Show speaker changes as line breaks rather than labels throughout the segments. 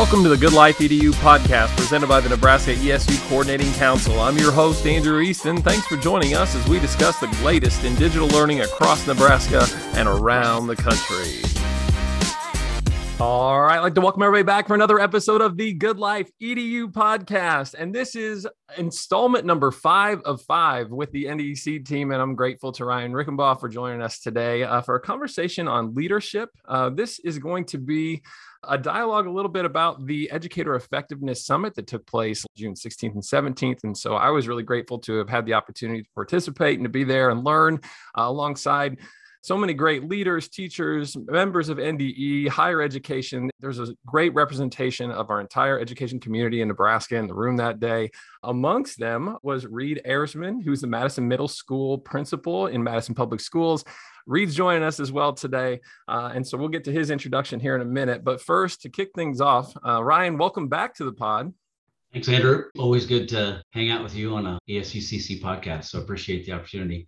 Welcome to the Good Life EDU podcast presented by the Nebraska ESU Coordinating Council. I'm your host, Andrew Easton. Thanks for joining us as we discuss the latest in digital learning across Nebraska and around the country. All right, I'd like to welcome everybody back for another episode of the Good Life EDU podcast. And this is installment number five of five with the NDE SEED team. And I'm grateful to Ryan Ricenbaw for joining us today uh, for a conversation on leadership. Uh, this is going to be a dialogue a little bit about the Educator Effectiveness Summit that took place June 16th and 17th. And so I was really grateful to have had the opportunity to participate and to be there and learn uh, alongside so many great leaders, teachers, members of NDE, higher education. There's a great representation of our entire education community in Nebraska in the room that day. Amongst them was Reid Ehrisman, who's the Madison Middle School principal in Madison Public Schools. Reid's joining us as well today. Uh, and so we'll get to his introduction here in a minute. But first, to kick things off, uh, Ryan, welcome back to the pod.
Thanks, Andrew. Always good to hang out with you on a ESUCC podcast. So appreciate the opportunity.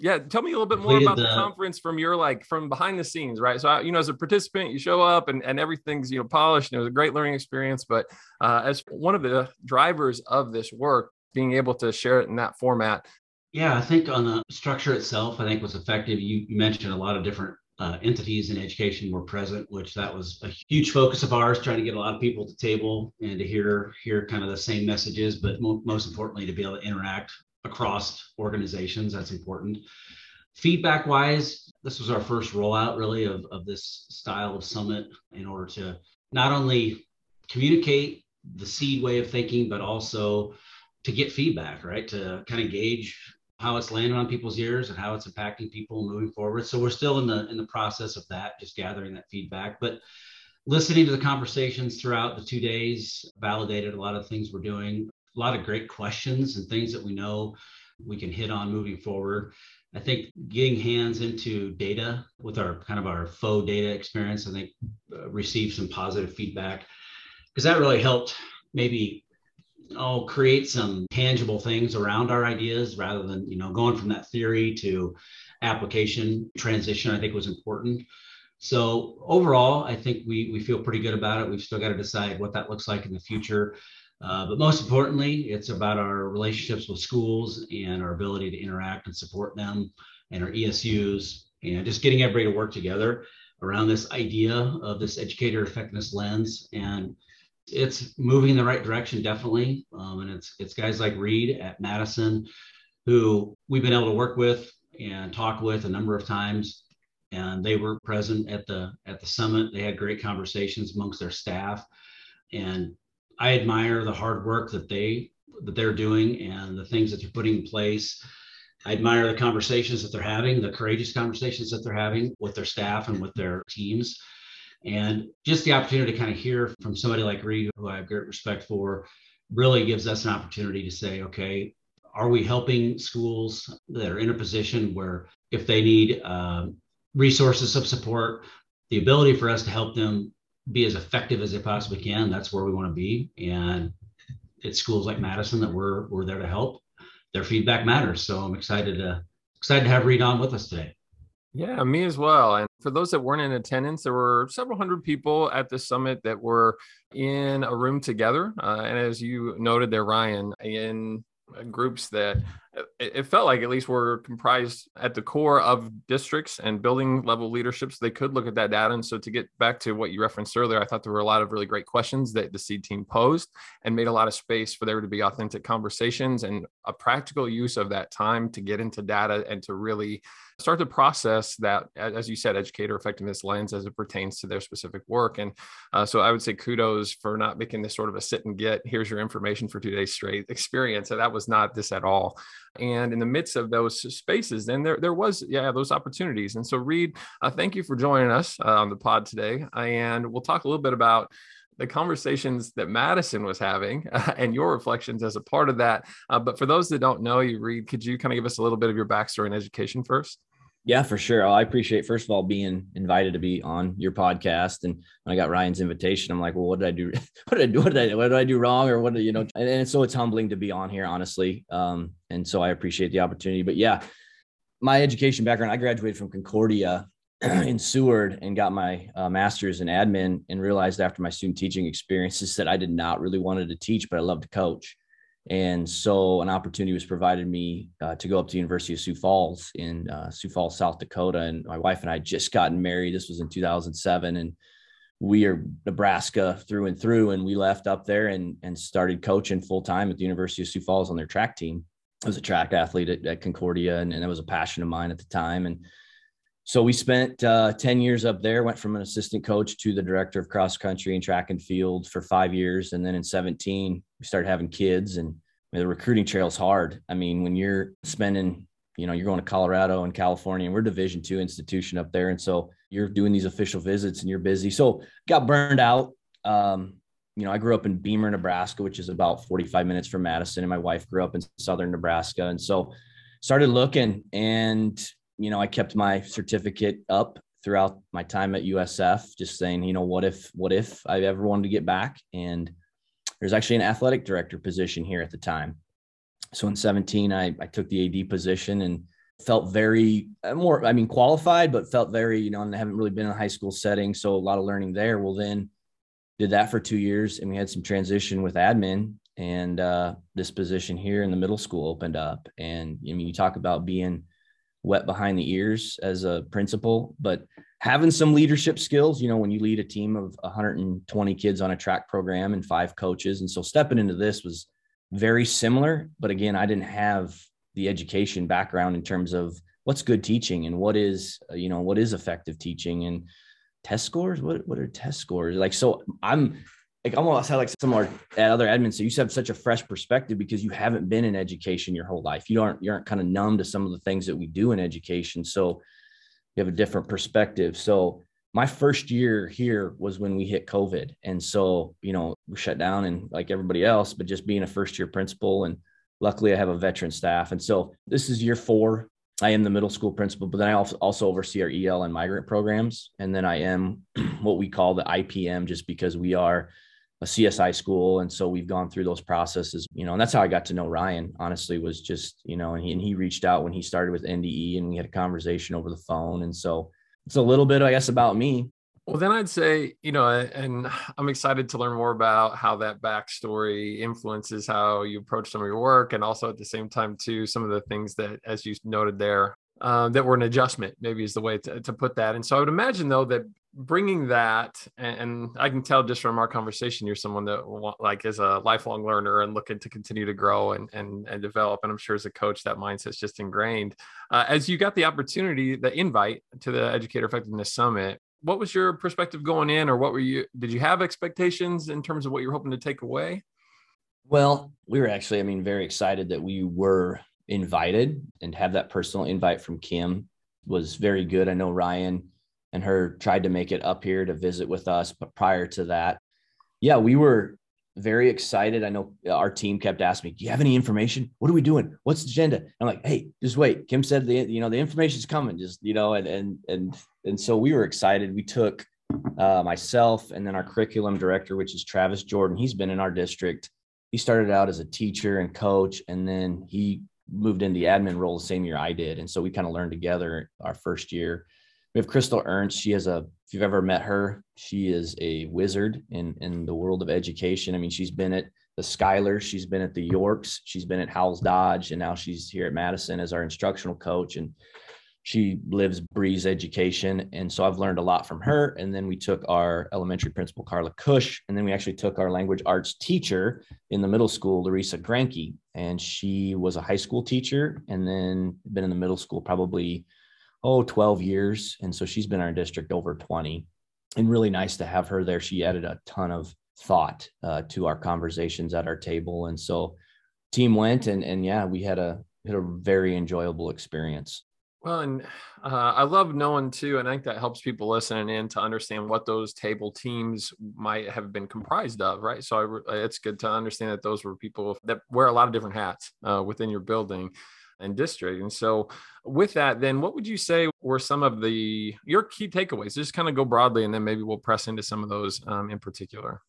Yeah, tell me a little bit more about the, the, conference from your like from behind the scenes, right? So, you know, as a participant, you show up and, and everything's you know polished. And it was a great learning experience, but uh, as one of the drivers of this work, being able to share it in that format
yeah, I think on the structure itself, I think was effective. You, mentioned a lot of different uh, entities in education were present, which that was a huge focus of ours, trying to get a lot of people to table and to hear hear kind of the same messages, but mo- most importantly, to be able to interact across organizations. That's important. Feedback wise, this was our first rollout really of, of this style of summit in order to not only communicate the seed way of thinking, but also to get feedback, right? To kind of gauge how it's landing on people's ears and how it's impacting people moving forward. So we're still in the in the process of that, just gathering that feedback. But listening to the conversations throughout the two days validated a lot of things we're doing, a lot of great questions and things that we know we can hit on moving forward. I think getting hands into data with our kind of our faux data experience, I think uh, received some positive feedback because that really helped maybe oh create some tangible things around our ideas rather than you know going from that theory to application. Transition i think was important. So overall i think we we feel pretty good about it. We've still got to decide what that looks like in the future. Uh, but most importantly it's about our relationships with schools and our ability to interact and support them and our esus and just getting everybody to work together around this idea of this educator effectiveness lens and it's moving in the right direction, definitely. Um, and it's it's guys like Reid at Madison, who we've been able to work with and talk with a number of times. And they were present at the at the summit. They had great conversations amongst their staff, and I admire the hard work that they that they're doing and the things that they're putting in place. I admire the conversations that they're having, the courageous conversations that they're having with their staff and with their teams. And just the opportunity to kind of hear from somebody like Reid, who I have great respect for, really gives us an opportunity to say, okay, are we helping schools that are in a position where if they need um, resources of support, the ability for us to help them be as effective as they possibly can, that's where we want to be. And it's schools like Madison that we're we're there to help. Their feedback matters. So I'm excited to excited to have Reid on with us today.
Yeah, me as well. And for those that weren't in attendance, there were several hundred people at the summit that were in a room together. Uh, and as you noted there, Ryan, in groups that it, felt like at least were comprised at the core of districts and building level leaderships. they could look at that data and so to get back to what you referenced earlier i thought there were a lot of really great questions that the seed team posed and made a lot of space for there to be authentic conversations and a practical use of that time to get into data and to really start to process that, as you said, educator effectiveness lens as it pertains to their specific work. And uh, so I would say kudos for not making this sort of a sit and get, here's your information for two days straight experience. So that was not this at all. And in the midst of those spaces, then there, there was, yeah, those opportunities. And so, Reid, uh, thank you for joining us uh, on the pod today. And we'll talk a little bit about the conversations that Madison was having uh, and your reflections as a part of that. Uh, but for those that don't know you, Reid, could you kind of give us a little bit of your backstory and education first?
Yeah, for sure. I appreciate first of all being invited to be on your podcast, and when I got Ryan's invitation, I'm like, well, what did I do? What did I do? What did I, what did I do wrong? Or what did you know? And, and so it's humbling to be on here, honestly. Um, and so I appreciate the opportunity. But yeah, my education background, I graduated from Concordia in Seward and got my uh, master's in admin and realized after my student teaching experiences that I did not really wanted to teach, but I love to coach. And so an opportunity was provided me uh, to go up to the University of Sioux Falls in uh, Sioux Falls, South Dakota. And my wife and I just gotten married. This was in 2007. And we are Nebraska through and through. And we left up there and, and started coaching full time at the University of Sioux Falls on their track team. I was a track athlete at, at Concordia, and, and that was a passion of mine at the time. And so we spent uh, 10 years up there went from an assistant coach to the director of cross country and track and field for five years and then in 17 we started having kids and the recruiting trail is hard. I mean when you're spending you know you're going to colorado and california and we're division two institution up there and so you're doing these official visits and you're busy. So got burned out. Um, you know i grew up in Beemer nebraska which is about 45 minutes from madison and my wife grew up in southern nebraska and so started looking and you know, I kept my certificate up throughout my time at USF, just saying, you know, what if, what if I ever wanted to get back? And there's actually an athletic director position here at the time. So in 17, I, I took the AD position and felt very uh, more, I mean, qualified, but felt very, you know, and I haven't really been in a high school setting. So a lot of learning there. Well, then did that for two years and we had some transition with admin and uh, this position here in the middle school opened up. And I mean, you talk about being wet behind the ears as a principal, but having some leadership skills, you know, when you lead a team of 120 kids on a track program and five coaches. And so stepping into this was very similar. But again, I didn't have the education background in terms of what's good teaching and what is, uh, you know, what is effective teaching and test scores. What, what are test scores? Like, so I'm, like almost had like some at other admins. So you have such a fresh perspective because you haven't been in education your whole life. You aren't you aren't kind of numb to some of the things that we do in education. So you have a different perspective. So my first year here was when we hit COVID. And so, you know, we shut down and like everybody else, but just being a first year principal and luckily I have a veteran staff. And so this is year four. I am the middle school principal, but then I also oversee our EL and migrant programs. And then I am what we call the IPM just because we are a CSI school. And so we've gone through those processes, you know, and that's how I got to know Ryan, honestly, was just, you know, and he, and he reached out when he started with NDE and we had a conversation over the phone. And so it's a little bit, I guess, about me.
Well, then I'd say, you know, and I'm excited to learn more about how that backstory influences how you approach some of your work. And also at the same time, too, some of the things that, as you noted there, uh, that were an adjustment, maybe is the way to, to put that. And so I would imagine, though, that bringing that and i can tell just from our conversation you're someone that like is a lifelong learner and looking to continue to grow and and, and develop and i'm sure as a coach that mindset's just ingrained. Uh, as you got the opportunity the invite to the educator effectiveness summit what was your perspective going in or what were you did you have expectations in terms of what you're hoping to take away?
Well we were actually i mean very excited that we were invited and have that personal invite from kim was very good. I know ryan and her tried to make it up here to visit with us. But prior to that, yeah, we were very excited. I know our team kept asking me, "Do you have any information? What are we doing? What's the agenda?" I'm like, "Hey, just wait." Kim said the you know the information's coming. Just you know, and and and and so we were excited. We took uh, myself and then our curriculum director, which is Travis Jordan. He's been in our district. He started out as a teacher and coach, and then he moved into the admin role the same year I did. And so we kind of learned together our first year we have Crystal Ernst. She has a, if you've ever met her, she is a wizard in, in the world of education. I mean, she's been at the Schuyler, she's been at the Yorks, she's been at Howells Dodge, and now she's here at Madison as our instructional coach. And she lives, breathes education. And so I've learned a lot from her. And then we took our elementary principal, Carla Cush, and then we actually took our language arts teacher in the middle school, Larissa Granke. And she was a high school teacher and then been in the middle school probably oh 12 years. And so she's been our district over 20 and really nice to have her there. She added a ton of thought uh, to our conversations at our table. And so team went and and yeah we had a had a very enjoyable experience.
Well and uh, i love knowing too and i think that helps people listening in to understand what those table teams might have been comprised of right? So I, it's good to understand that those were people that wear a lot of different hats uh, within your building and district. And so, with that, then what would you say were some of the your key takeaways? Just kind of go broadly, and then maybe we'll press into some of those um, in particular.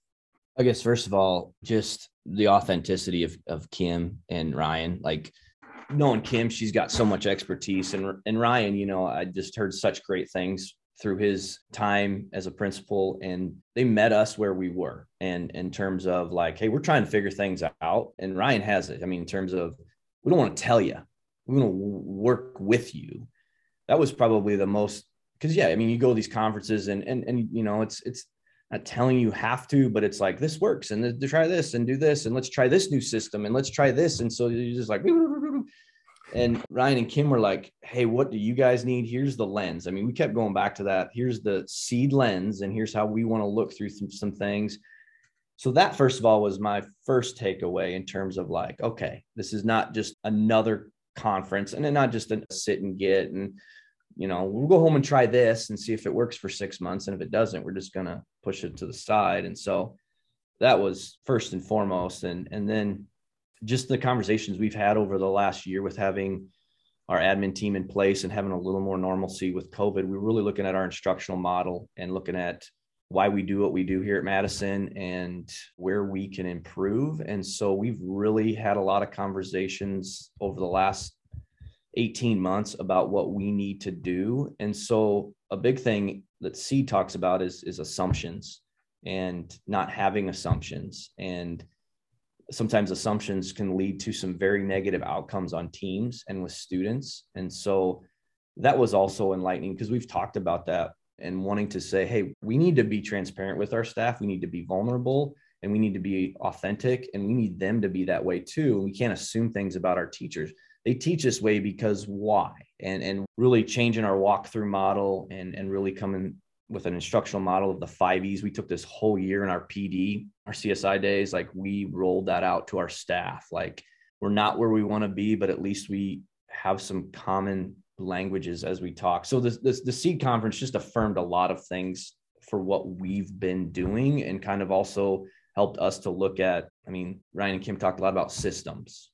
I guess first of all, just the authenticity of of Kim and Ryan, like knowing Kim, she's got so much expertise, and and Ryan, you know, I just heard such great things through his time as a principal and they met us where we were and in terms of like hey we're trying to figure things out and ryan has it i mean in terms of we don't want to tell you we want to work with you that was probably the most because yeah i mean you go to these conferences and and and you know it's it's not telling you have to but it's like this works and to try this and do this and let's try this new system and let's try this and so you're just like and Ryan and Kim were like, Hey, what do you guys need? Here's the lens. I mean, we kept going back to that. Here's the seed lens, and here's how we want to look through some, some things. So, that first of all was my first takeaway in terms of like, okay, this is not just another conference and then not just a sit and get. And, you know, we'll go home and try this and see if it works for six months. And if it doesn't, we're just to push it to the side. And so, that was first and foremost. And, and then just the conversations we've had over the last year with having our admin team in place and having a little more normalcy with COVID, we're really looking at our instructional model and looking at why we do what we do here at Madison and where we can improve. And so we've really had a lot of conversations over the last 18 months about what we need to do. And so a big thing that SEED talks about is, is assumptions and not having assumptions and sometimes assumptions can lead to some very negative outcomes on teams and with students. And so that was also enlightening because we've talked about that and wanting to say, hey, we need to be transparent with our staff. We need to be vulnerable and we need to be authentic and we need them to be that way too. We can't assume things about our teachers. They teach this way because why? And and really changing our walkthrough model and and really coming with an instructional model of the five E's. We took this whole year in our PD, our CSI days, like we rolled that out to our staff. Like we're not where we want to be, but at least we have some common languages as we talk. So this, this the seed conference just affirmed a lot of things for what we've been doing and kind of also helped us to look at. I mean, Ryan and Kim talked a lot about systems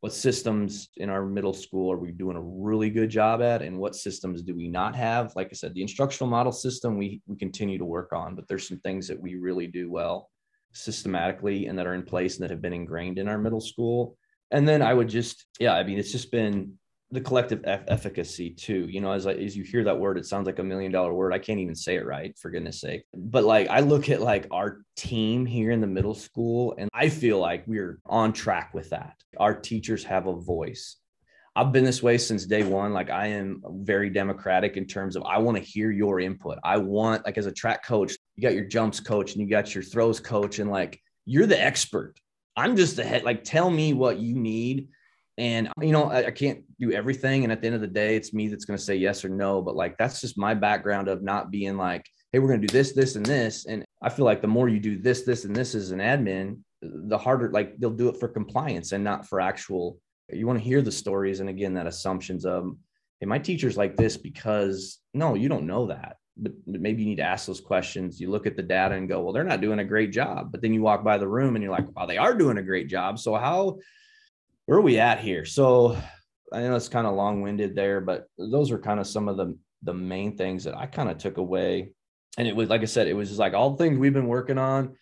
what systems in our middle school are we doing a really good job at and what systems do we not have like i said the instructional model system we we continue to work on but there's some things that we really do well systematically and that are in place and that have been ingrained in our middle school and then i would just yeah i mean it's just been the collective efficacy too you know as I, as you hear that word it sounds like a million dollar word i can't even say it right for goodness sake but like i look at like our team here in the middle school and i feel like we're on track with that our teachers have a voice I've been this way since day one. Like I am very democratic in terms of I want to hear your input. I want like as a track coach, you got your jumps coach and you got your throws coach, and like you're the expert. I'm just the head. Like tell me what you need and, uh, you know, I, I, can't do everything. And at the end of the day, it's me that's going to say yes or no. But like, that's just my background of not being like, hey, we're going to do this, this, and this. And I feel like the more you do this, this, and this as an admin, the harder, like, they'll do it for compliance and not for actual. You want to hear the stories. And again, that assumptions of, hey, my teacher's like this because no, you don't know that. But maybe you need to ask those questions. You look at the data and go, well, they're not doing a great job. But then you walk by the room and you're like, wow, they are doing a great job. So how where are we at here? So I know it's kind of long winded there, but those are kind of some of the the main things that I kind of took away. And it was like I said, it was just like all the things we've been working on,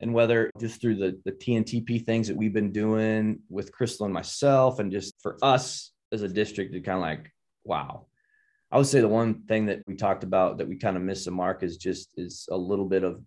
and whether just through the the TNTP things that we've been doing with Crystal and myself, and just for us as a district to kind of like, wow. I would say the one thing that we talked about that we kind of missed the mark is just is a little bit of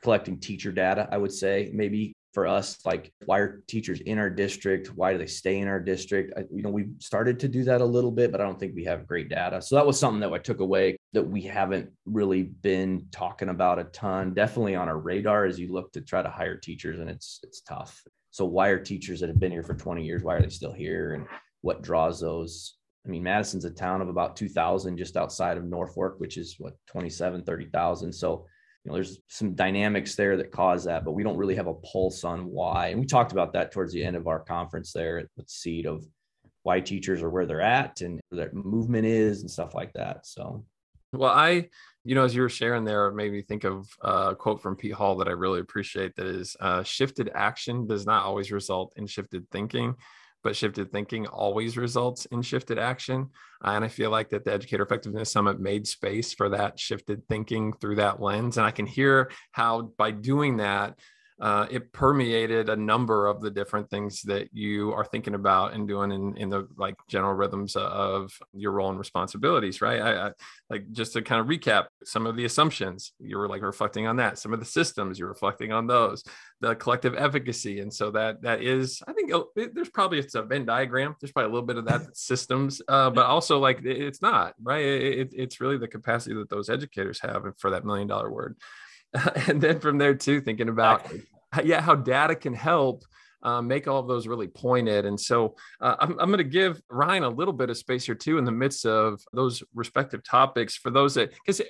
collecting teacher data. I would say maybe for us like why are teachers in our district? Why do they stay in our district? I, you know we started to do that a little bit but i don't think we have great data. So that was something that i took away that we haven't really been talking about a ton definitely on our radar as you look to try to hire teachers and it's it's tough. So why are teachers that have been here for 20 years why are they still here and what draws those? I mean, Madison's a town of about 2,000 just outside of Norfolk, which is what 27, 30,000. So you know, there's some dynamics there that cause that, but we don't really have a pulse on why. And we talked about that towards the end of our conference there at the seed of why teachers are where they're at and their movement is and stuff like that. So,
well, I, you know, as you were sharing there, it made me think of a quote from Pete Hall that I really appreciate that is uh, shifted action does not always result in shifted thinking but shifted thinking always results in shifted action. Uh, and I feel like that the Educator Effectiveness Summit made space for that shifted thinking through that lens. And I can hear how by doing that, uh, it permeated a number of the different things that you are thinking about and doing in, in the like general rhythms of your role and responsibilities, right? I, I like just to kind of recap some of the assumptions you were like reflecting on that, some of the systems you're reflecting on those, the collective efficacy, and so that that is, I think oh, there's probably it's a Venn diagram. There's probably a little bit of that systems, uh, but also like it's not right. It, it's really the capacity that those educators have for that million dollar word. and then from there too, thinking about yeah how data can help uh, make all of those really pointed. And so uh, I'm, I'm going to give Ryan a little bit of space here too in the midst of those respective topics for those that because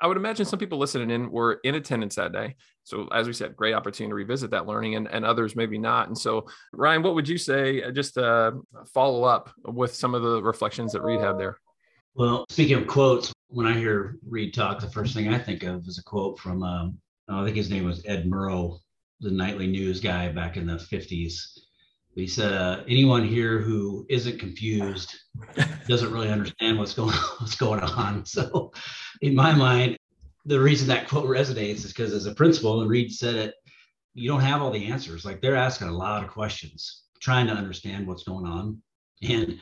I would imagine some people listening in were in attendance that day. So as we said, great opportunity to revisit that learning and, and others maybe not. And so Ryan, what would you say uh, just to follow up with some of the reflections that Reid had there?
Well, speaking of quotes, when I hear Reid talk, the first thing I think of is a quote from, um, I think his name was Ed Murrow, the nightly news guy back in the 50s. He said, uh, anyone here who isn't confused doesn't really understand what's going what's going on. So in my mind, the reason that quote resonates is because as a principal, and Reid said it, you don't have all the answers. Like they're asking a lot of questions, trying to understand what's going on. And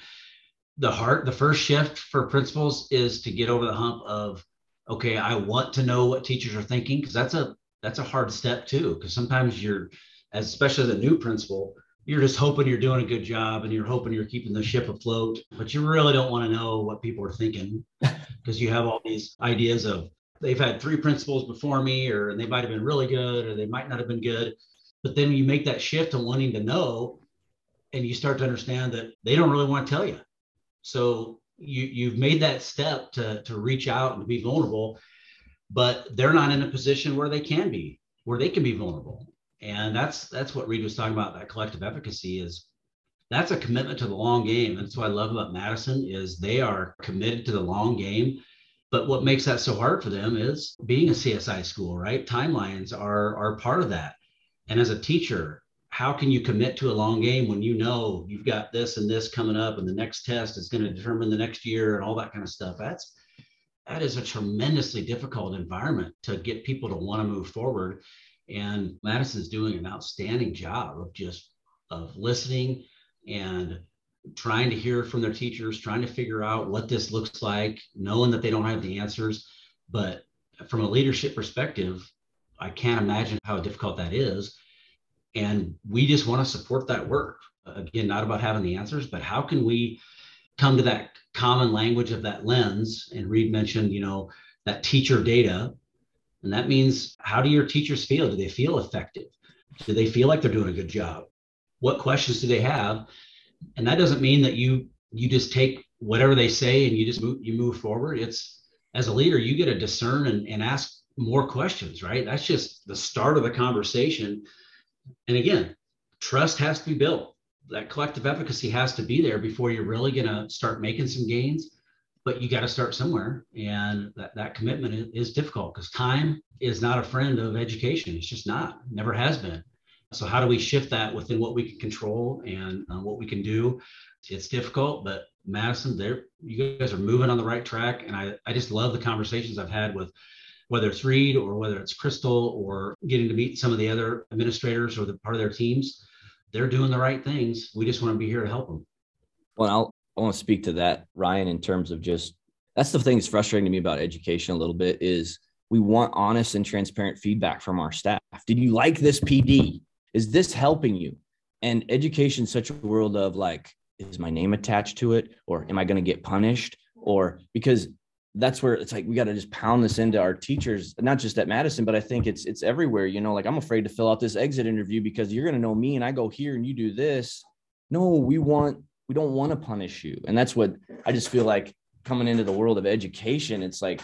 the heart, the first shift for principals is to get over the hump of, okay, I want to know what teachers are thinking because that's a that's a hard step too. Because sometimes you're, as especially the new principal, you're just hoping you're doing a good job and you're hoping you're keeping the ship afloat, but you really don't want to know what people are thinking because you have all these ideas of they've had three principals before me, or and they might have been really good, or they might not have been good. But then you make that shift to wanting to know, and you start to understand that they don't really want to tell you. So you you've made that step to to reach out and to be vulnerable, but they're not in a position where they can be, where they can be vulnerable. And that's that's what Reid was talking about. That collective efficacy is that's a commitment to the long game. That's what I love about Madison is they are committed to the long game. But what makes that so hard for them is being a CSI school, right? Timelines are are part of that. And as a teacher, how can you commit to a long game when you know you've got this and this coming up and the next test is going to determine the next year and all that kind of stuff? That's that is a tremendously difficult environment to get people to want to move forward. And madison's doing an outstanding job of just of listening and trying to hear from their teachers trying to figure out what this looks like knowing that they don't have the answers. But from a leadership perspective i can't imagine how difficult that is and we just want to support that work. Again, not about having the answers, but how can we come to that common language of that lens? And Reid mentioned, you know, that teacher data. And that means how do your teachers feel? Do they feel effective? Do they feel like they're doing a good job? What questions do they have? And that doesn't mean that you you just take whatever they say and you just move, you move forward. It's as a leader, you get to discern and, and ask more questions, right? That's just the start of the conversation and again, trust has to be built. That collective efficacy has to be there before you're really going to start making some gains. But you got to start somewhere. And that, that commitment is, difficult because time is not a friend of education. It's just not, never has been. So, how do we shift that within what we can control and uh, what we can do? It's difficult, but Madison, there you guys are moving on the right track. And I, I just love the conversations I've had with whether it's Reid or whether it's Crystal or getting to meet some of the other administrators or the part of their teams, they're doing the right things. We just want to be here to help them.
Well, I'll, I want to speak to that, Ryan, in terms of just that's the thing that's frustrating to me about education a little bit is we want honest and transparent feedback from our staff. Did you like this PD? Is this helping you? And education is such a world of like, is my name attached to it? Or am I going to get punished? Or because that's where it's like we got to just pound this into our teachers not just at madison but i think it's it's everywhere you know like i'm afraid to fill out this exit interview because you're going to know me and i go here and you do this. No we want we don't want to punish you. And that's what i just feel like coming into the world of education it's like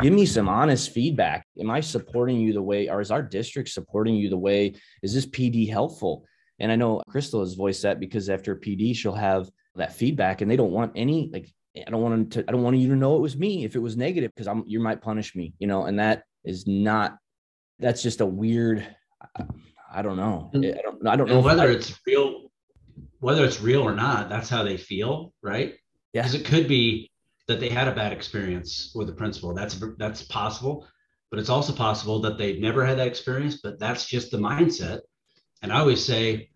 give me some honest feedback. Am i supporting you the way or is our district supporting you the way? Is this pd helpful? And i know crystal has voiced that because after pd she'll have that feedback and they don't want any like I don't want to, I don't want you to know it was me if it was negative because I'm, you might punish me, you know, and that is not, that's just a weird, I, I don't know. I don't, I don't know
whether I, it's real, whether it's real or not, that's how they feel. Right.
Yeah.
Because it could be that they had a bad experience with the principal. That's, that's possible. but it's also possible that they've never had that experience, but that's just the mindset. And I always say,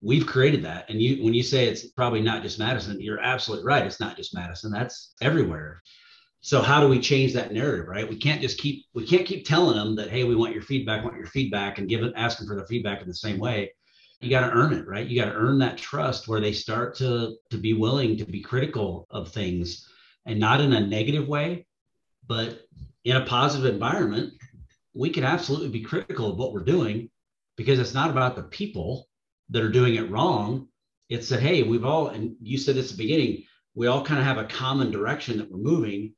we've created that. And you, when you say it's probably not just Madison, you're absolutely right. It's not just Madison. That's everywhere. So how do we change that narrative, right? We can't just keep we can't keep telling them that hey, we want your feedback, want your feedback, and give it asking for the feedback in the same way. You got to earn it, right? You got to earn that trust where they start to to be willing to be critical of things, and not in a negative way, but in a positive environment. We can absolutely be critical of what we're doing because it's not about the people that are doing it wrong. It's that hey, we've all and you said this at the beginning, we all kind of have a common direction that we're moving.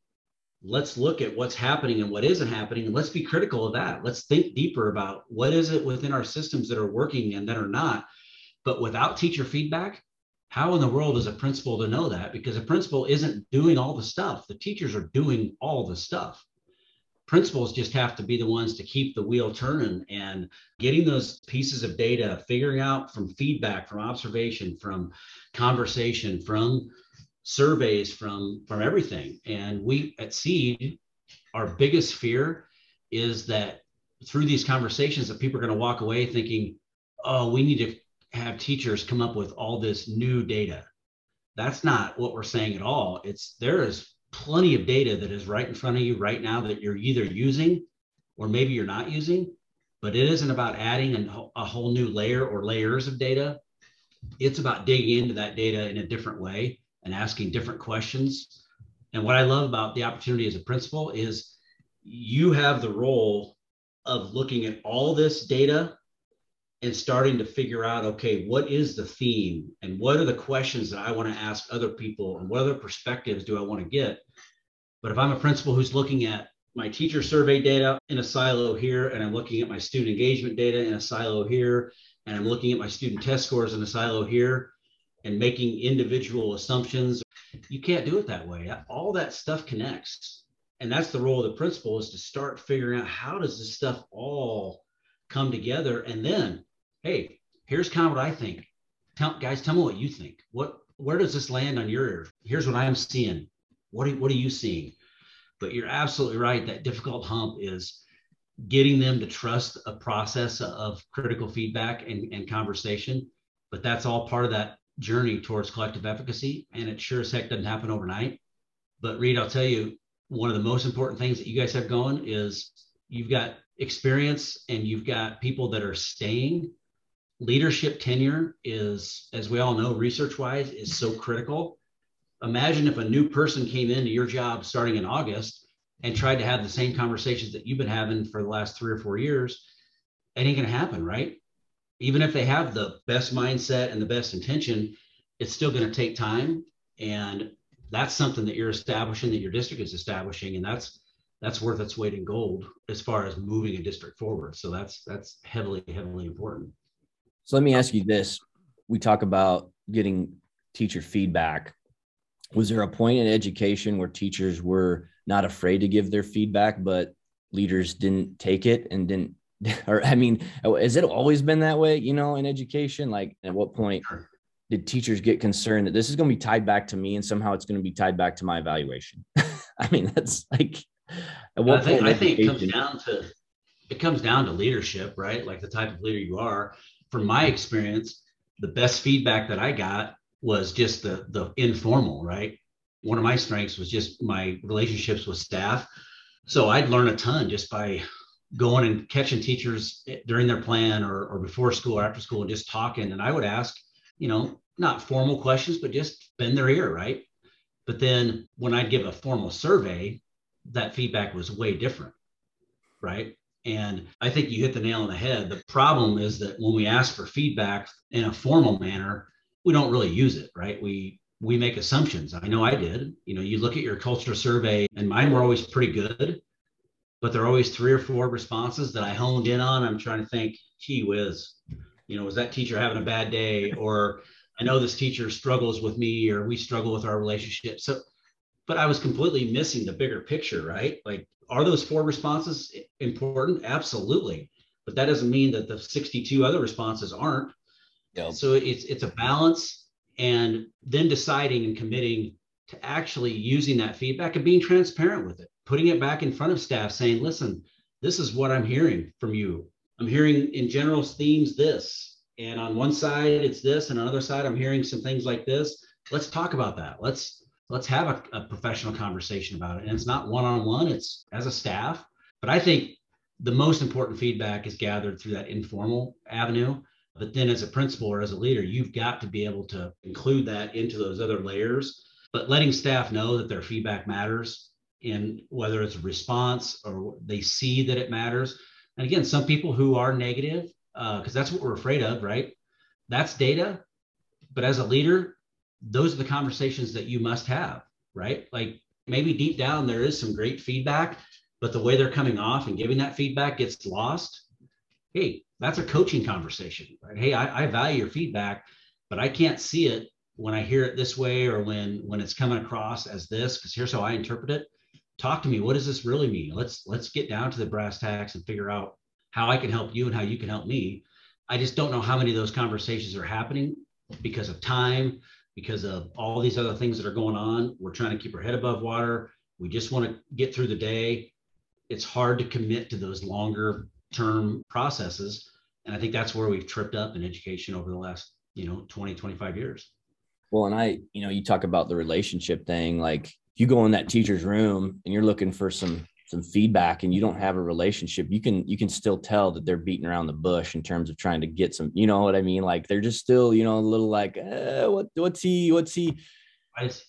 Let's look at what's happening and what isn't happening and let's be critical of that. Let's think deeper about what is it within our systems that are working and that are not. But without teacher feedback how in the world is a principal to know that? Because a principal isn't doing all the stuff. The teachers are doing all the stuff principals just have to be the ones to keep the wheel turning and getting those pieces of data figuring out from feedback from observation from conversation from surveys from from everything. And we at seed our biggest fear is that through these conversations that people are going to walk away thinking oh we need to have teachers come up with all this new data. That's not what we're saying at all. It's there is plenty of data that is right in front of you right now that you're either using or maybe you're not using but it isn't about adding a whole new layer or layers of data it's about digging into that data in a different way and asking different questions. And what I love about the opportunity as a principal is you have the role of looking at all this data and starting to figure out okay, what is the theme and what are the questions that I want to ask other people and what other perspectives do I want to get? But if I'm a principal who's looking at my teacher survey data in a silo here, and I'm looking at my student engagement data in a silo here, and I'm looking at my student test scores in a silo here, and making individual assumptions. You can't do it that way. All that stuff connects. And that's the role of the principal is to start figuring out how does this stuff all come together. And then, hey, here's kind of what I think. Tell, guys, tell me what you think. What where does this land on your ear? Here's what I'm seeing. What are, what are you seeing? But you're absolutely right. That difficult hump is getting them to trust a process of critical feedback and, and conversation. But that's all part of that journey towards collective efficacy, and it sure as heck doesn't happen overnight. But Reid, I'll tell you, one of the most important things that you guys have going is you've got experience and you've got people that are staying. Leadership tenure is, as we all know, research wise, is so critical. Imagine if a new person came into your job starting in August and tried to have the same conversations that you've been having for the last three or four years. It ain't going to happen, right? even if they have the best mindset and the best intention, it's still going to take time. And that's something that you're establishing, that your district is establishing, and that's that's worth its weight in gold as far as moving a district forward. So that's that's heavily, heavily important.
So let me ask you this: We talk about getting teacher feedback. Was there a point in education where teachers were not afraid to give their feedback, but leaders didn't take it and didn't or I mean, has it always been that way, you know, in education? Like at what point did teachers get concerned that this is going to be tied back to me and somehow it's going to be tied back to my evaluation? I mean, that's like
at what I think, I think it comes down to it comes down to leadership, right? Like the type of leader you are. From my experience, the best feedback that I got was just the the informal, right? One of my strengths was just my relationships with staff. So I'd learn a ton just by going and catching teachers during their plan or, or before school or after school and just talking. And I would ask, you know, not formal questions, but just bend their ear, right? But then when I'd give a formal survey, that feedback was way different, right? And I think you hit the nail on the head. The problem is that when we ask for feedback in a formal manner, we don't really use it, right? We we make assumptions. I know I did. You know, you look at your culture survey, and mine were always pretty good but there are always three or four responses that I honed in on. I'm trying to think, gee whiz, you know, was that teacher having a bad day? Or I know this teacher struggles with me, or we struggle with our relationship. So, but I was completely missing the bigger picture, right? Like, are those four responses important? Absolutely. But that doesn't mean that the 62 other responses aren't. Yep. So it's it's a balance and then deciding and committing to actually using that feedback and being transparent with it putting it back in front of staff saying, listen, this is what I'm hearing from you. I'm hearing in general themes this, and on one side it's this, and on the other side I'm hearing some things like this. Let's talk about that. Let's let's have a, a professional conversation about it. And it's not one on one; it's as a staff. But I think the most important feedback is gathered through that informal avenue. But then, as a principal or as a leader, you've got to be able to include that into those other layers. But letting staff know that their feedback matters in whether it's a response or they see that it matters. And again, some people who are negative, because uh, that's what we're afraid of, right? That's data. But as a leader, those are the conversations that you must have, right? Like maybe deep down there is some great feedback, but the way they're coming off and giving that feedback gets lost. Hey, that's a coaching conversation, right? Hey, I, I value your feedback, but I can't see it when I hear it this way or when when it's coming across as this, because here's how I interpret it talk to me what does this really mean let's let's get down to the brass tacks and figure out how i can help you and how you can help me i just don't know how many of those conversations are happening because of time because of all these other things that are going on. We're trying to keep our head above water. We just want to get through the day. It's hard to commit to those longer term processes and i think that's where we've tripped up in education over the last you know 20 25 years.
Well and i you know you talk about the relationship thing like you go in that teacher's room and you're looking for some some feedback and you don't have a relationship you can you can still tell that they're beating around the bush in terms of trying to get some you know what i mean? Like they're just still you know a little like eh, what what's he what's he?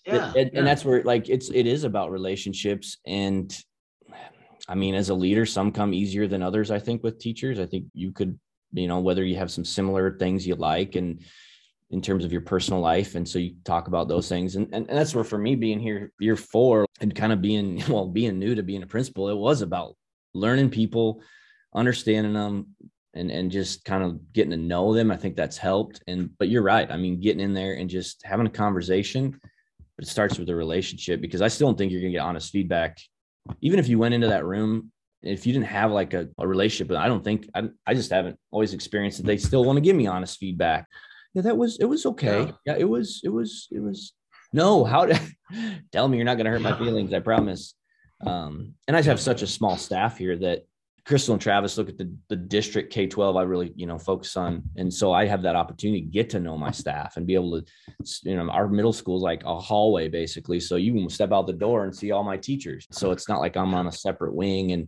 Yeah, and,
yeah. and that's where like it's it is about relationships and i mean as a leader some come easier than others i think with teachers. I think you could you know whether you have some similar things you like and in terms of your personal life. And so you talk about those things. And, and, and that's where for me being here year four and kind of being, well, being new to being a principal, it was about learning people, understanding them, and and just kind of getting to know them. I think that's helped. And but you're right. I mean, getting in there and just having a conversation, but it starts with a relationship because I still don't think you're gonna get honest feedback. Even if you went into that room, if you didn't have like a, a relationship, I don't think I, I just haven't always experienced that they still want to give me honest feedback yeah, that was it was okay. Yeah. yeah, it was it was it was no, how to tell me you're not gonna hurt my feelings, I promise. Um, and I have such a small staff here that Crystal and Travis look at the, the district K 12. I really, you know, focus on. And so I have that opportunity to get to know my staff and be able to, you know, our middle school is like a hallway basically. So you can step out the door and see all my teachers. So it's not like I'm on a separate wing. And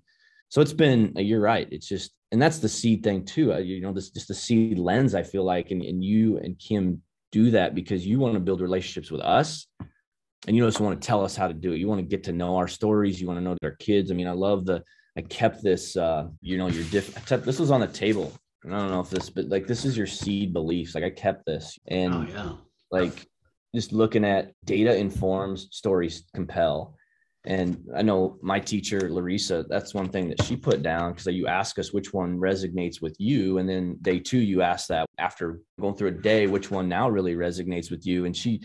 so it's been, you're right. It's just, and that's the seed thing too. Uh, you know, this just the seed lens. I feel like, and, and you and Kim do that because you want to build relationships with us, and you just want to tell us how to do it. You want to get to know our stories. You want to know our kids. I mean, I love the. I kept this. uh, You know, your diff. Except this was on the table. I don't know if this, but like this is your seed beliefs. Like I kept this, and oh, yeah. like just looking at data informs stories compel and I know my teacher, Larissa, that's one thing that she put down because you ask us which one resonates with you. And then day two, you ask that after going through a day, which one now really resonates with you. And she,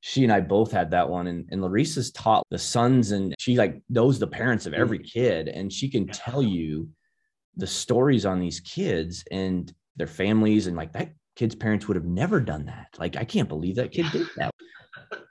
she and I both had that one. And, and Larissa's taught the sons and she like knows the parents of every mm. kid. And she can tell you the stories on these kids and their families. And like that kid's parents would have never done that. Like, I can't believe that kid did that.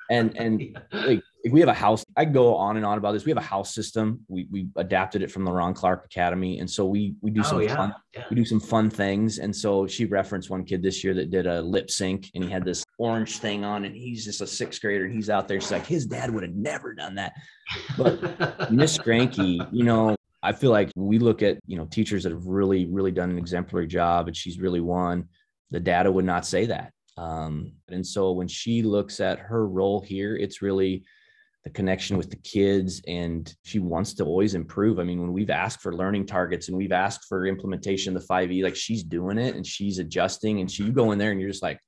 And, and like, we have a house. I go on and on about this. We have a house system. We we adapted it from the Ron Clark Academy, and so we we do oh, some yeah. fun yeah. we do some fun things. And so she referenced one kid this year that did a lip sync, and he had this orange thing on, and he's just a sixth grader, and he's out there. She's like, his dad would have never done that. But Miss Granke, you know, I feel like we look at you know teachers that have really really done an exemplary job, and she's really won. The data would not say that. Um, and so when she looks at her role here, it's really the connection with the kids and she wants to always improve. I mean when we've asked for learning targets and we've asked for implementation of the 5e like she's doing it and she's adjusting and she you go in there and you're just like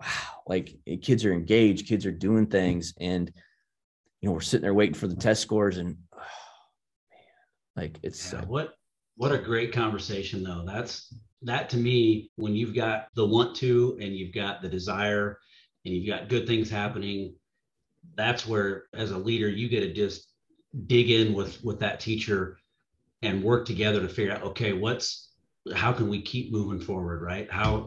wow. Like eh, kids are engaged kids are doing things and you know we're sitting there waiting for the test scores and oh, man like it's
yeah, what what a great conversation though. That's that to me when you've got the want to and you've got the desire and you've got good things happening that's where as a leader you get to just dig in with with that teacher and work together to figure out okay what's how can we keep moving forward right how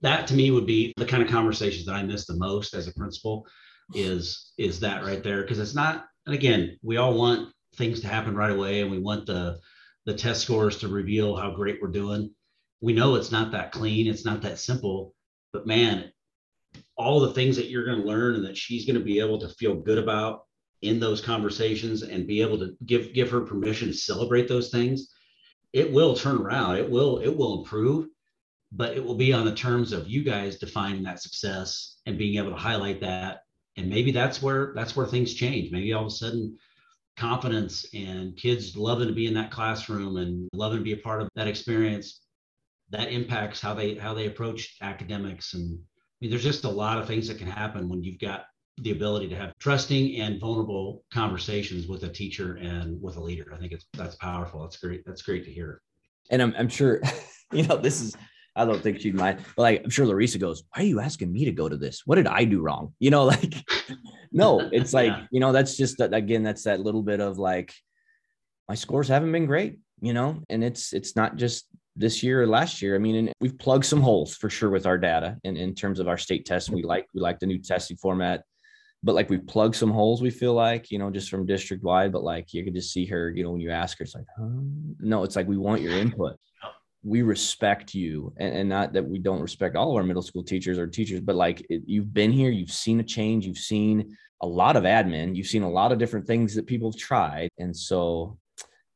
that to me would be the kind of conversations that i miss the most as a principal is is that right there because it's not and again we all want things to happen right away and we want the the test scores to reveal how great we're doing. We know it's not that clean, it's not that simple, but man, all the things that you're going to learn and that she's going to be able to feel good about in those conversations and be able to give give her permission to celebrate those things it will turn around. It will it will improve but it will be on the terms of you guys defining that success and being able to highlight that. And maybe that's where that's where things change. Maybe all of a sudden confidence and kids loving to be in that classroom and loving to be a part of that experience that impacts how they how they approach academics and mean there's just a lot of things that can happen when you've got the ability to have trusting and vulnerable conversations with a teacher and with a leader i think it's that's powerful that's great that's great to hear
and i'm, I'm sure you know this is I don't think she'd mind. But like, I'm sure Larissa goes, Why are you asking me to go to this? What did I do wrong? You know, like, no, it's like, yeah. you know, that's just that again, that's that little bit of like, my scores haven't been great, you know, and it's, it's not just this year or last year. I mean, we've plugged some holes for sure with our data in, in terms of our state tests. We like, we like the new testing format, but like we've plugged some holes, we feel like, you know, just from district wide, but like you could just see her, you know, when you ask her, it's like, huh? no, it's like, we want your input we respect you and, and, not that we don't respect all of our middle school teachers or teachers but like it, you've been here you've seen a change you've seen a lot of admin you've seen a lot of different things that people have tried and so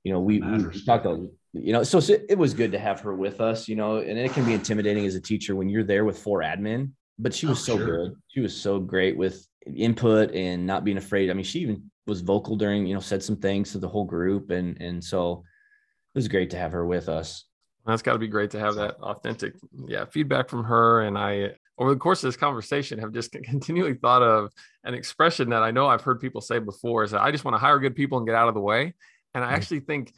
you know we, we talked about you know so it was good to have her with us you know and it can be intimidating as a teacher when you're there with four admin but she oh, was oh, so sure. good she was so great with input and not being afraid i mean she even was vocal during you know said some things to the whole group and and so it was great to have her with us
that's got to be great to have that authentic, yeah, feedback from her. And I, over the course of this conversation, have just continually thought of an expression that I know I've heard people say before: is that I just want to hire good people and get out of the way. And I actually think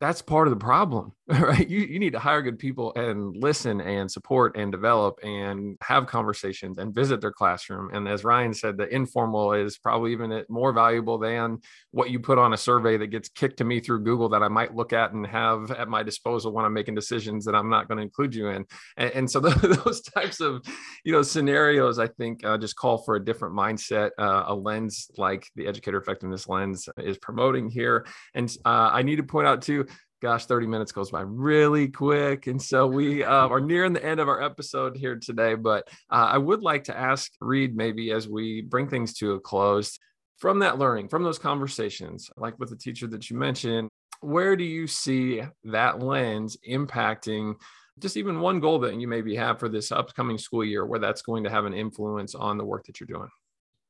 that's part of the problem, right? You, you need to hire good people and listen and support and develop and have conversations and visit their classroom. And as Ryan said, the informal is probably even more valuable than what you put on a survey that gets kicked to me through Google that I might look at and have at my disposal when I'm making decisions that I'm not going to include you in. And, and so those types of, you know, scenarios, I think uh, just call for a different mindset, uh, a lens like the educator effectiveness lens is promoting here. And uh, I need to point out out too gosh 30 minutes goes by really quick. And so we uh, are nearing the end of our episode here today but uh, i would like to ask Reid maybe as we bring things to a close from that learning from those conversations like with the teacher that you mentioned where do you see that lens impacting just even one goal that you maybe have for this upcoming school year where that's going to have an influence on the work that you're doing?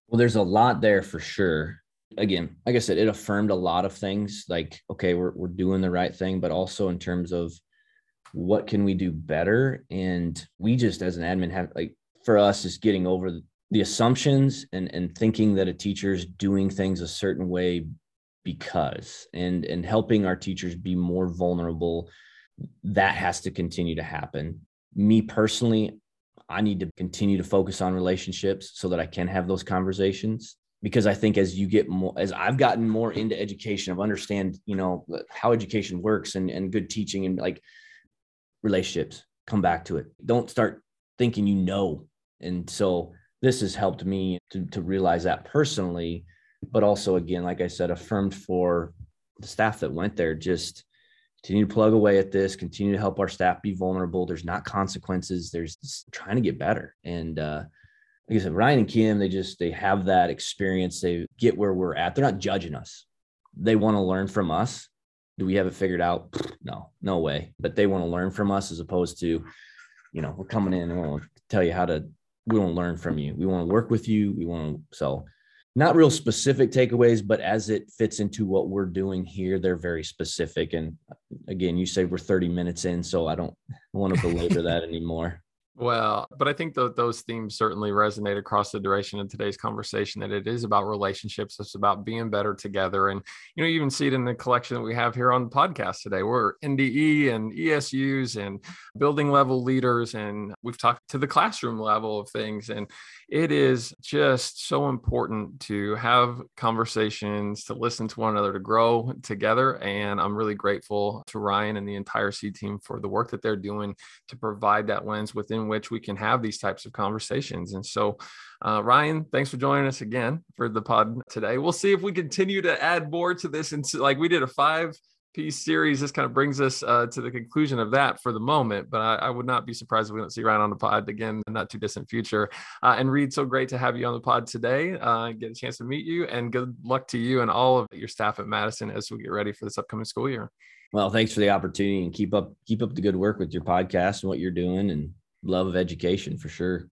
Well there's a lot there for sure again, like I said, it affirmed a lot of things like, okay, we're, we're doing the right thing, but also in terms of what can we do better? And we just, as an admin have like, for us is getting over the, assumptions and, and thinking that a teacher is doing things a certain way because, and, and helping our teachers be more vulnerable. That has to continue to happen. Me personally, I need to continue to focus on relationships so that I can have those conversations because I think as you get more, as I've gotten more into education, of understand, you know, how education works and, and good teaching and like relationships, come back to it. Don't start thinking you know. And so this has helped me to, to realize that personally, but also again, like I said, affirmed for the staff that went there, just continue to plug away at this, continue to help our staff be vulnerable. There's not consequences. There's trying to get better. And, uh, like I said, Ryan and Kim, they just they have that experience. They get where we're at. They're not judging us. They want to learn from us. Do we have it figured out? No, no way. But they want to learn from us as opposed to, you know, we're coming in and we want to tell you how to. We want to learn from you. We want to work with you. We want to so not real specific takeaways, but as it fits into what we're doing here, they're very specific. And again, you say we're 30 minutes in, so I don't want to belabor that anymore.
Well, but I think that those themes certainly resonate across the duration of today's conversation that it is about relationships. It's about being better together. And, you know, you even see it in the collection that we have here on the podcast today. We're NDE and ESUs and building level leaders. And we've talked to the classroom level of things. And it is just so important to have conversations, to listen to one another, to grow together. And I'm really grateful to Ryan and the entire SEED team for the work that they're doing to provide that lens within which we can have these types of conversations. And so, uh, Ryan, thanks for joining us again for the pod today. We'll see if we continue to add more to this. And like we did a five piece series. This kind of brings us uh, to the conclusion of that for the moment, but I, I, would not be surprised if we don't see Ryan on the pod again in not too distant future. Uh, and Reid, so great to have you on the pod today. Uh, get a chance to meet you, and good luck to you and all of your staff at Madison as we get ready for this upcoming school year.
Well, thanks for the opportunity and keep up keep up the good work with your podcast and what you're doing and love of education for sure.